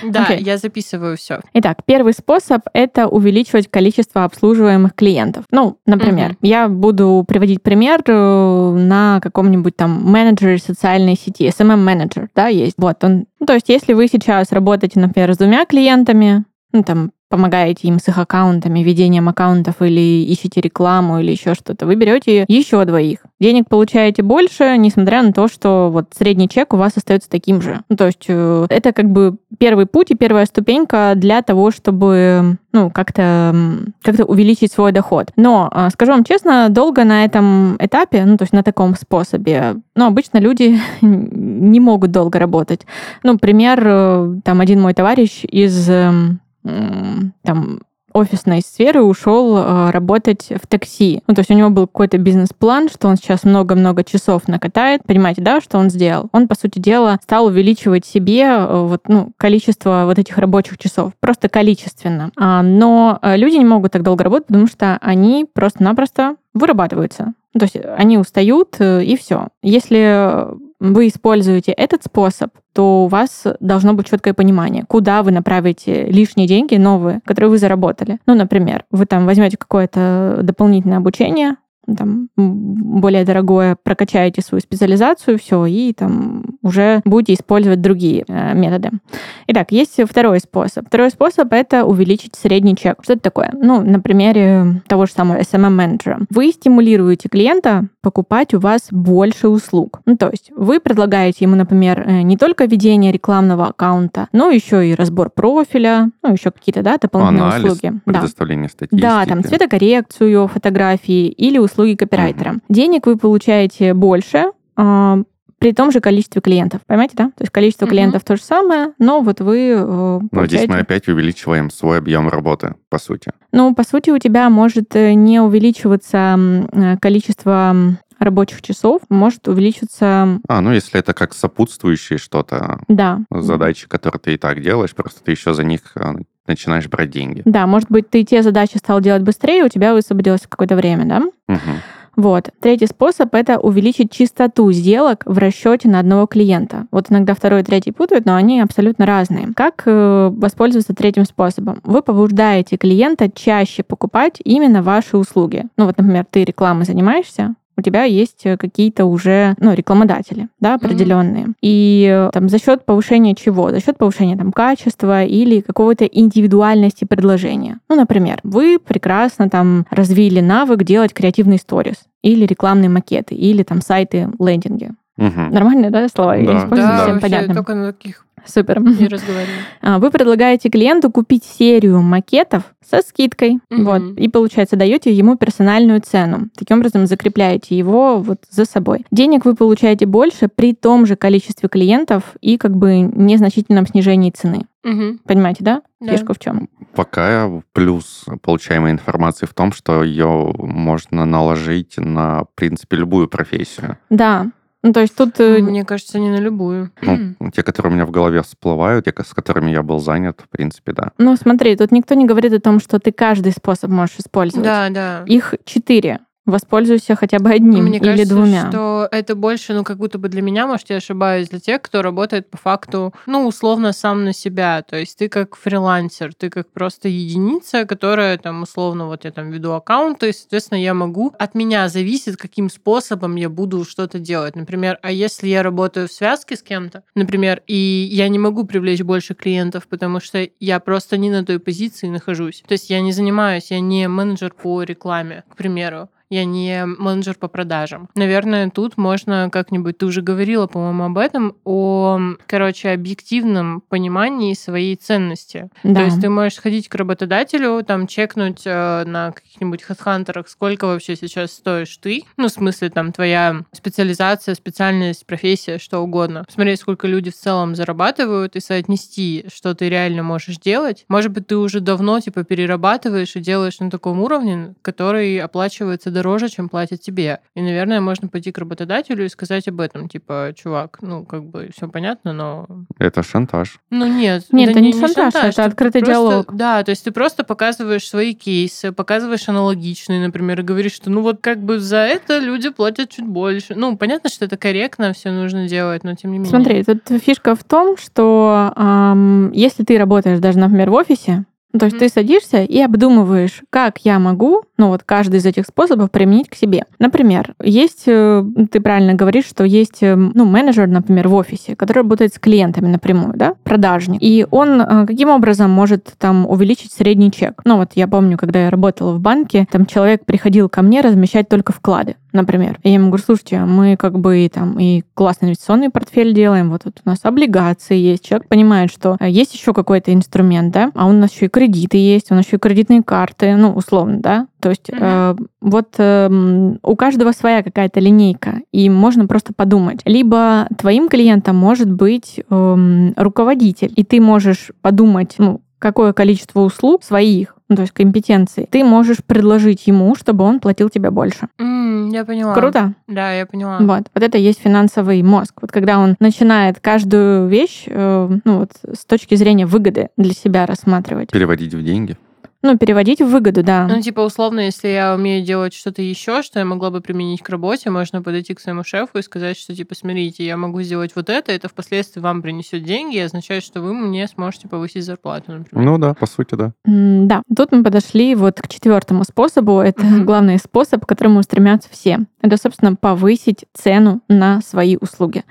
Да, я записываю все. Итак, первый способ это увеличивать количество обслуживаемых клиентов. Ну, например, я буду приводить пример э, на каком-нибудь там менеджере социальной сети, SMM менеджер, да, есть. Вот он, ну, то есть, если вы сейчас работаете, например, с двумя клиентами, ну, там, помогаете им с их аккаунтами, ведением аккаунтов или ищете рекламу или еще что-то, вы берете еще двоих. Денег получаете больше, несмотря на то, что вот средний чек у вас остается таким же. Ну, то есть э, это как бы первый путь и первая ступенька для того, чтобы ну, как-то как увеличить свой доход. Но, а, скажу вам честно, долго на этом этапе, ну, то есть на таком способе, ну, обычно люди не могут долго работать. Ну, пример, э, там один мой товарищ из там офисной сферы ушел э, работать в такси. Ну, то есть у него был какой-то бизнес-план, что он сейчас много-много часов накатает. Понимаете, да, что он сделал? Он, по сути дела, стал увеличивать себе э, вот, ну, количество вот этих рабочих часов. Просто количественно. А, но э, люди не могут так долго работать, потому что они просто-напросто вырабатываются. То есть они устают, и все. Если вы используете этот способ, то у вас должно быть четкое понимание, куда вы направите лишние деньги, новые, которые вы заработали. Ну, например, вы там возьмете какое-то дополнительное обучение, там, более дорогое, прокачаете свою специализацию, все, и там уже будете использовать другие э, методы. Итак, есть второй способ. Второй способ — это увеличить средний чек. Что это такое? Ну, на примере того же самого SMM-менеджера. Вы стимулируете клиента покупать у вас больше услуг. Ну, то есть вы предлагаете ему, например, э, не только ведение рекламного аккаунта, но еще и разбор профиля, ну, еще какие-то, да, дополнительные Анализ, услуги. предоставление да. статистики. Да, там цветокоррекцию фотографии или услуги услуги копирайтера. Угу. Денег вы получаете больше, э, при том же количестве клиентов. Понимаете, да? То есть количество угу. клиентов то же самое, но вот вы э, получаете... Но здесь мы опять увеличиваем свой объем работы, по сути. Ну, по сути, у тебя может э, не увеличиваться э, количество рабочих часов может увеличиться... А, ну если это как сопутствующие что-то, да. задачи, которые ты и так делаешь, просто ты еще за них э, начинаешь брать деньги. Да, может быть, ты те задачи стал делать быстрее, у тебя высвободилось какое-то время, да? Угу. Вот. Третий способ — это увеличить частоту сделок в расчете на одного клиента. Вот иногда второй и третий путают, но они абсолютно разные. Как э, воспользоваться третьим способом? Вы побуждаете клиента чаще покупать именно ваши услуги. Ну вот, например, ты рекламой занимаешься, у тебя есть э, какие-то уже ну, рекламодатели, да, определенные. Mm-hmm. И э, там за счет повышения чего? За счет повышения там качества или какого-то индивидуальности предложения. Ну, например, вы прекрасно там развили навык делать креативные сторис или рекламные макеты, или там сайты, лендинги. Угу. Нормальные, да, слова? Да, Я использую да, всем понятно. Только на таких Супер. Не разговариваю. А, вы предлагаете клиенту купить серию макетов со скидкой. Угу. Вот. И, получается, даете ему персональную цену. Таким образом, закрепляете его вот за собой. Денег вы получаете больше при том же количестве клиентов и как бы незначительном снижении цены. Угу. Понимаете, да? да? Фишка в чем? Пока плюс получаемой информации в том, что ее можно наложить на, в принципе, любую профессию. Да, ну, то есть тут... Э, Мне кажется, не на любую. Ну, те, которые у меня в голове всплывают, те, с которыми я был занят, в принципе, да. Ну, смотри, тут никто не говорит о том, что ты каждый способ можешь использовать. Да, да. Их четыре воспользуйся хотя бы одним Мне или кажется, двумя. что это больше, ну, как будто бы для меня, может, я ошибаюсь, для тех, кто работает по факту, ну, условно, сам на себя. То есть ты как фрилансер, ты как просто единица, которая там, условно, вот я там веду аккаунты, и, соответственно, я могу, от меня зависит, каким способом я буду что-то делать. Например, а если я работаю в связке с кем-то, например, и я не могу привлечь больше клиентов, потому что я просто не на той позиции нахожусь. То есть я не занимаюсь, я не менеджер по рекламе, к примеру я не менеджер по продажам. Наверное, тут можно как-нибудь, ты уже говорила, по-моему, об этом, о, короче, объективном понимании своей ценности. Да. То есть ты можешь ходить к работодателю, там, чекнуть э, на каких-нибудь хедхантерах, сколько вообще сейчас стоишь ты, ну, в смысле, там, твоя специализация, специальность, профессия, что угодно. Посмотреть, сколько люди в целом зарабатывают, и соотнести, что ты реально можешь делать. Может быть, ты уже давно, типа, перерабатываешь и делаешь на таком уровне, который оплачивается дороже, чем платят тебе. И, наверное, можно пойти к работодателю и сказать об этом. Типа, чувак, ну, как бы все понятно, но... Это шантаж. Ну, нет. Нет, это не, не шантаж, шантаж, это открытый просто, диалог. Да, то есть ты просто показываешь свои кейсы, показываешь аналогичные, например, и говоришь, что ну вот как бы за это люди платят чуть больше. Ну, понятно, что это корректно, все нужно делать, но тем не менее. Смотри, тут фишка в том, что эм, если ты работаешь даже, например, в офисе, то есть mm-hmm. ты садишься и обдумываешь, как я могу, ну вот каждый из этих способов применить к себе. Например, есть, э, ты правильно говоришь, что есть, э, ну, менеджер, например, в офисе, который работает с клиентами напрямую, да, продажник. И он э, каким образом может там увеличить средний чек? Ну вот я помню, когда я работала в банке, там человек приходил ко мне размещать только вклады например. И я ему говорю, слушайте, мы как бы там и классный инвестиционный портфель делаем, вот тут у нас облигации есть. Человек понимает, что есть еще какой-то инструмент, да, а у нас еще и кредиты есть, у нас еще и кредитные карты, ну, условно, да. То есть mm-hmm. э, вот э, у каждого своя какая-то линейка, и можно просто подумать. Либо твоим клиентом может быть э, руководитель, и ты можешь подумать, ну, какое количество услуг своих, ну, то есть компетенций, ты можешь предложить ему, чтобы он платил тебе больше. Mm, я поняла. Круто? Да, я поняла. Вот. Вот это и есть финансовый мозг. Вот когда он начинает каждую вещь, э, ну вот с точки зрения выгоды для себя рассматривать. Переводить в деньги. Ну, переводить в выгоду, да. Ну, типа, условно, если я умею делать что-то еще, что я могла бы применить к работе, можно подойти к своему шефу и сказать, что, типа, смотрите, я могу сделать вот это, это впоследствии вам принесет деньги и означает, что вы мне сможете повысить зарплату, например. Ну да, по сути, да. Mm, да, тут мы подошли вот к четвертому способу. Это mm-hmm. главный способ, к которому стремятся все. Это, собственно, повысить цену на свои услуги.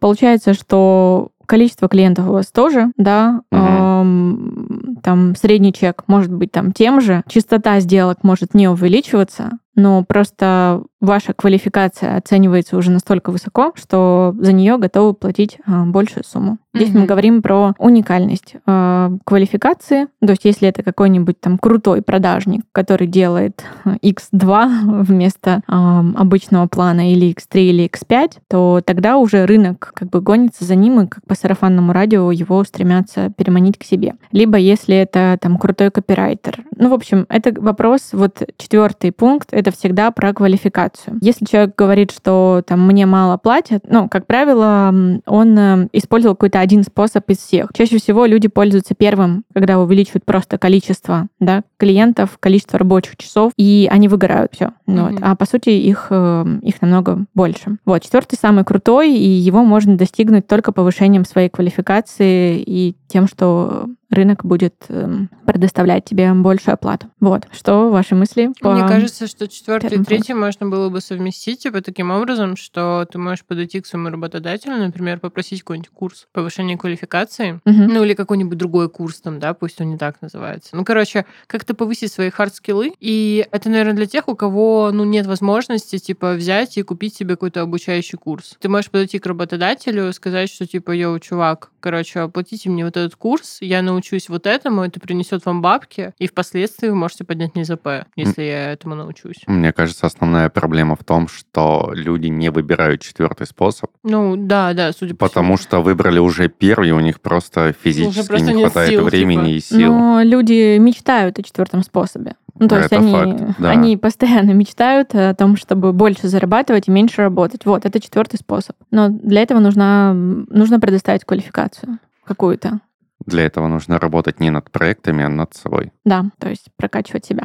Получается, что количество клиентов у вас тоже, да, угу. эм, там средний чек может быть там тем же, частота сделок может не увеличиваться, но просто ваша квалификация оценивается уже настолько высоко, что за нее готовы платить а, большую сумму. Здесь mm-hmm. мы говорим про уникальность э, квалификации. То есть, если это какой-нибудь там крутой продажник, который делает X2 вместо э, обычного плана или X3 или X5, то тогда уже рынок как бы гонится за ним, и как по сарафанному радио его стремятся переманить к себе. Либо если это там крутой копирайтер. Ну, в общем, это вопрос, вот четвертый пункт, это всегда про квалификацию. Если человек говорит, что там мне мало платят, ну, как правило, он э, использовал какой-то один способ из всех. Чаще всего люди пользуются первым, когда увеличивают просто количество да, клиентов, количество рабочих часов, и они выгорают все. Mm-hmm. Вот. А по сути их, э, их намного больше. Вот. Четвертый самый крутой, и его можно достигнуть только повышением своей квалификации и тем, что рынок будет эм, предоставлять тебе большую оплату. Вот. Что ваши мысли? По Мне кажется, что четвертый и третий можно было бы совместить типа таким образом, что ты можешь подойти к своему работодателю, например, попросить какой-нибудь курс повышения квалификации, угу. ну или какой-нибудь другой курс там, да, пусть он не так называется. Ну, короче, как-то повысить свои хард-скиллы. И это, наверное, для тех, у кого, ну, нет возможности, типа, взять и купить себе какой-то обучающий курс. Ты можешь подойти к работодателю, сказать, что, типа, йоу, чувак, короче, оплатите мне вот этот курс, я научусь вот этому, это принесет вам бабки, и впоследствии вы можете поднять мне ЗП, если я этому научусь. Мне кажется, основная проблема в том, что люди не выбирают четвертый способ. Ну, да, да, судя по Потому что выбрали уже первый, у них просто физически просто не хватает сил, времени типа. и сил. Но люди мечтают о четвертом способе. Ну, то есть они, факт, да. они постоянно мечтают о том, чтобы больше зарабатывать и меньше работать. Вот, это четвертый способ. Но для этого нужна, нужно предоставить квалификацию какую-то. Для этого нужно работать не над проектами, а над собой. Да, то есть прокачивать себя.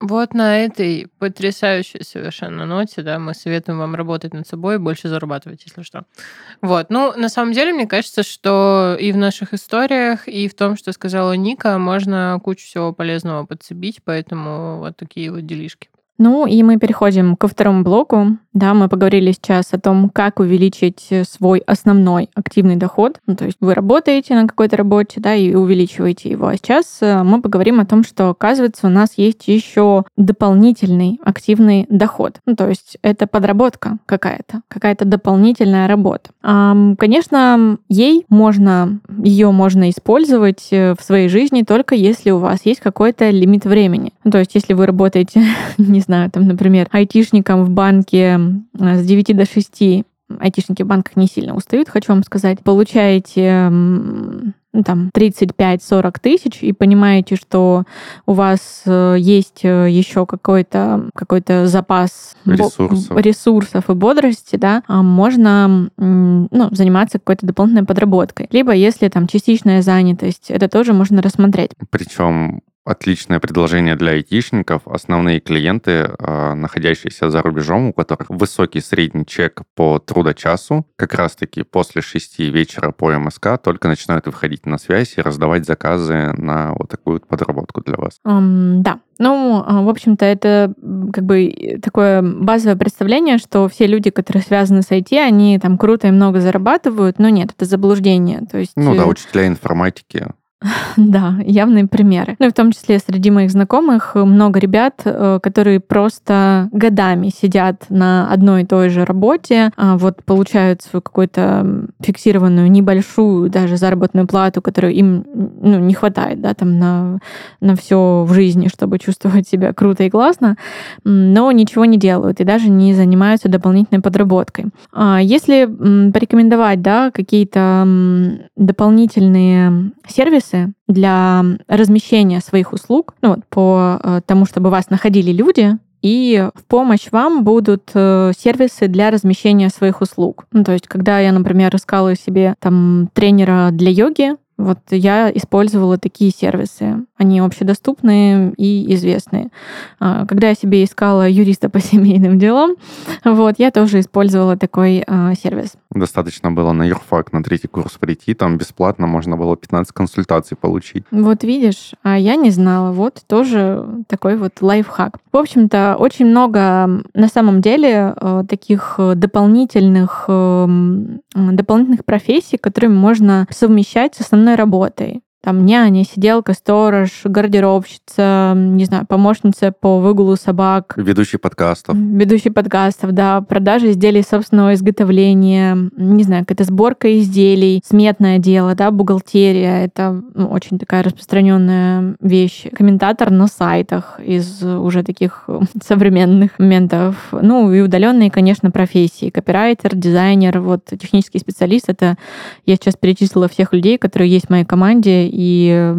Вот на этой потрясающей совершенно ноте, да, мы советуем вам работать над собой и больше зарабатывать, если что. Вот. Ну, на самом деле, мне кажется, что и в наших историях, и в том, что сказала Ника, можно кучу всего полезного подцепить, поэтому вот такие вот делишки. Ну и мы переходим ко второму блоку. Да, мы поговорили сейчас о том, как увеличить свой основной активный доход. Ну, то есть вы работаете на какой-то работе, да, и увеличиваете его. А сейчас э, мы поговорим о том, что, оказывается, у нас есть еще дополнительный активный доход. Ну, то есть это подработка какая-то, какая-то дополнительная работа. Конечно, ей можно, ее можно использовать э, в своей жизни только если у вас есть какой-то лимит времени. Ну, то есть если вы работаете, не знаю, там, например, айтишником в банке с 9 до 6, айтишники в банках не сильно устают, хочу вам сказать, получаете ну, там 35-40 тысяч и понимаете, что у вас э, есть э, еще какой-то какой запас ресурсов. ресурсов и бодрости, да, а можно ну, заниматься какой-то дополнительной подработкой. Либо если там частичная занятость, это тоже можно рассмотреть. Причем отличное предложение для айтишников. Основные клиенты, а, находящиеся за рубежом, у которых высокий средний чек по трудочасу, как раз-таки после шести вечера по МСК только начинают выходить на связь и раздавать заказы на вот такую вот подработку для вас. Um, да, ну, а, в общем-то, это как бы такое базовое представление, что все люди, которые связаны с IT, они там круто и много зарабатывают, но нет, это заблуждение. То есть... Ну да, э, учителя информатики Да, явные примеры. Ну и в том числе среди моих знакомых много ребят, э, которые просто годами сидят на одной и той же работе, а вот получают свою какую-то фиксированную небольшую даже заработную плату, которую им ну, не хватает, да, там на, на все в жизни, чтобы чувствовать себя круто и классно, но ничего не делают и даже не занимаются дополнительной подработкой. А если порекомендовать, да, какие-то дополнительные сервисы, сервисы для размещения своих услуг, ну, по э, тому, чтобы вас находили люди, и в помощь вам будут э, сервисы для размещения своих услуг. Ну, то есть, когда я, например, искала себе там тренера для йоги, вот я использовала такие сервисы. Они общедоступные и известные. А, когда я себе искала юриста по семейным делам, вот, я тоже использовала такой а, сервис. Достаточно было на юрфак на третий курс прийти, там бесплатно можно было 15 консультаций получить. Вот видишь, а я не знала. Вот тоже такой вот лайфхак. В общем-то, очень много на самом деле э, таких дополнительных, эм, дополнительных профессий, которыми можно совмещать с основной работой там няня, сиделка, сторож, гардеробщица, не знаю, помощница по выгулу собак. Ведущий подкастов. Ведущий подкастов, да. Продажа изделий собственного изготовления, не знаю, какая-то сборка изделий, сметное дело, да, бухгалтерия. Это ну, очень такая распространенная вещь. Комментатор на сайтах из уже таких современных моментов. Ну и удаленные, конечно, профессии. Копирайтер, дизайнер, вот технический специалист. Это я сейчас перечислила всех людей, которые есть в моей команде, и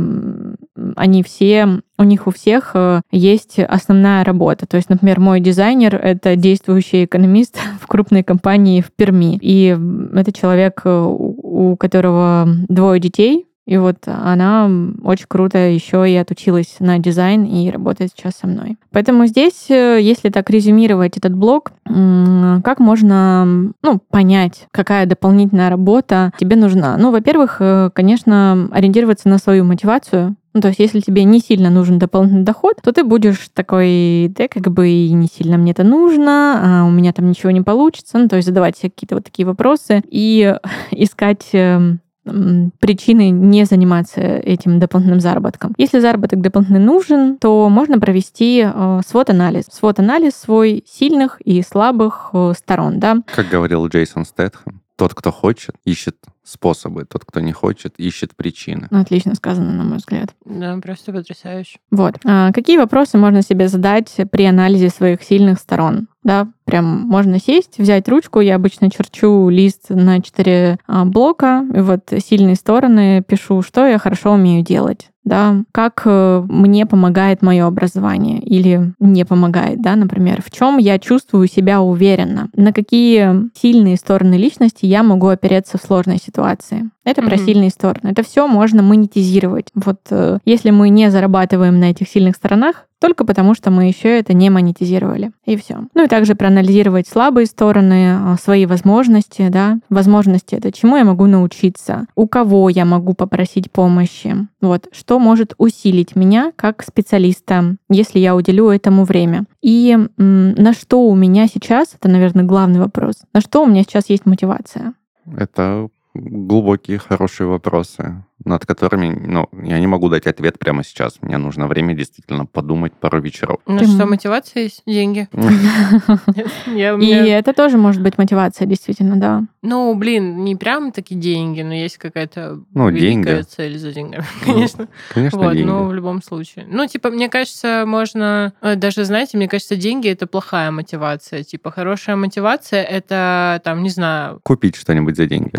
они все у них у всех э, есть основная работа. То есть, например, мой дизайнер — это действующий экономист в крупной компании в Перми. И это человек, э, у которого двое детей, и вот она очень круто еще и отучилась на дизайн и работает сейчас со мной. Поэтому здесь, э, если так резюмировать этот блог, как можно ну, понять, какая дополнительная работа тебе нужна? Ну, во-первых, э, конечно, ориентироваться на свою мотивацию, ну, то есть, если тебе не сильно нужен дополнительный доход, то ты будешь такой, да, как бы и не сильно мне это нужно, а у меня там ничего не получится. Ну, то есть, задавать себе какие-то вот такие вопросы и искать эм, причины не заниматься этим дополнительным заработком. Если заработок дополнительный нужен, то можно провести э, свод-анализ. Свод-анализ свой сильных и слабых э, сторон, да. Как говорил Джейсон Стэтхэм, тот, кто хочет, ищет способы. Тот, кто не хочет, ищет причины. Отлично сказано, на мой взгляд. Да, просто потрясающе. Вот. А какие вопросы можно себе задать при анализе своих сильных сторон? Да, прям можно сесть, взять ручку. Я обычно черчу лист на четыре а, блока. И вот сильные стороны пишу, что я хорошо умею делать да, как э, мне помогает мое образование или не помогает, да, например, в чем я чувствую себя уверенно, на какие сильные стороны личности я могу опереться в сложной ситуации. Это mm-hmm. про сильные стороны. Это все можно монетизировать. Вот э, если мы не зарабатываем на этих сильных сторонах, только потому, что мы еще это не монетизировали. И все. Ну и также проанализировать слабые стороны, а, свои возможности, да. Возможности — это чему я могу научиться, у кого я могу попросить помощи, вот, что может усилить меня как специалиста, если я уделю этому время. И м, на что у меня сейчас, это, наверное, главный вопрос, на что у меня сейчас есть мотивация? Это глубокие, хорошие вопросы над которыми, ну, я не могу дать ответ прямо сейчас. Мне нужно время действительно подумать пару вечеров. Ну что, мотивация есть? Деньги. И это тоже может быть мотивация, действительно, да. Ну, блин, не прям такие деньги, но есть какая-то ну, великая цель за деньгами, конечно. Конечно, вот, но в любом случае. Ну, типа, мне кажется, можно... Э, даже, знаете, мне кажется, деньги — это плохая мотивация. Типа, хорошая мотивация — это, там, не знаю... Купить что-нибудь за деньги.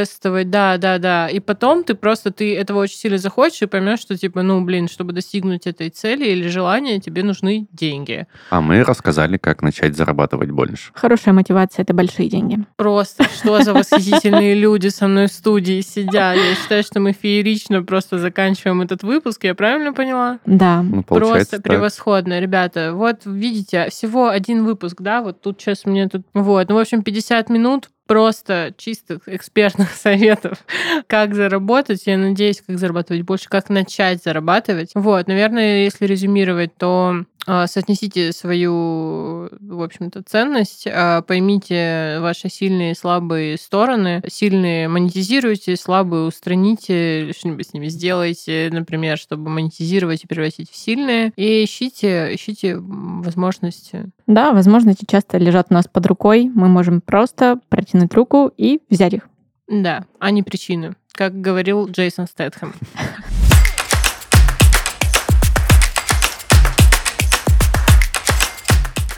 Путешествовать, да, да, да. И потом ты просто просто ты этого очень сильно захочешь и поймешь, что типа, ну, блин, чтобы достигнуть этой цели или желания, тебе нужны деньги. А мы рассказали, как начать зарабатывать больше. Хорошая мотивация — это большие деньги. Просто что за восхитительные люди со мной в студии сидят. Я считаю, что мы феерично просто заканчиваем этот выпуск. Я правильно поняла? Да. Ну, просто так. превосходно, ребята. Вот видите, всего один выпуск, да, вот тут сейчас мне тут... Вот, ну, в общем, 50 минут просто чистых экспертных советов, как заработать. Я надеюсь, как зарабатывать больше, как начать зарабатывать. Вот, наверное, если резюмировать, то соотнесите свою, в общем-то, ценность, а, поймите ваши сильные и слабые стороны, сильные монетизируйте, слабые устраните, что-нибудь с ними сделайте, например, чтобы монетизировать и превратить в сильные, и ищите, ищите возможности. Да, возможности часто лежат у нас под рукой, мы можем просто протянуть руку и взять их. Да, а не причины, как говорил Джейсон Стэтхэм.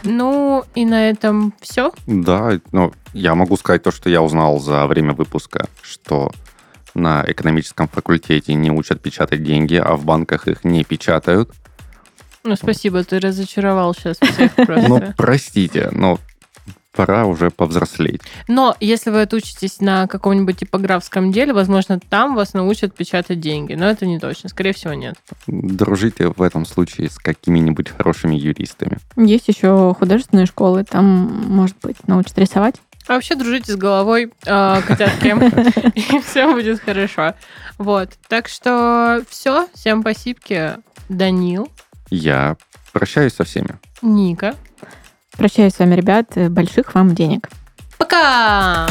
Ну, и на этом все. Да, ну, я могу сказать то, что я узнал за время выпуска, что на экономическом факультете не учат печатать деньги, а в банках их не печатают. Ну, спасибо, ты разочаровал сейчас всех просто. Ну, простите, но пора уже повзрослеть. Но если вы отучитесь на каком-нибудь типографском деле, возможно, там вас научат печатать деньги. Но это не точно. Скорее всего, нет. Дружите в этом случае с какими-нибудь хорошими юристами. Есть еще художественные школы. Там, может быть, научат рисовать. А вообще дружите с головой, э, котятки, и все будет хорошо. Вот. Так что все. Всем спасибо. Данил. Я прощаюсь со всеми. Ника. Прощаюсь с вами, ребят. Больших вам денег. Пока!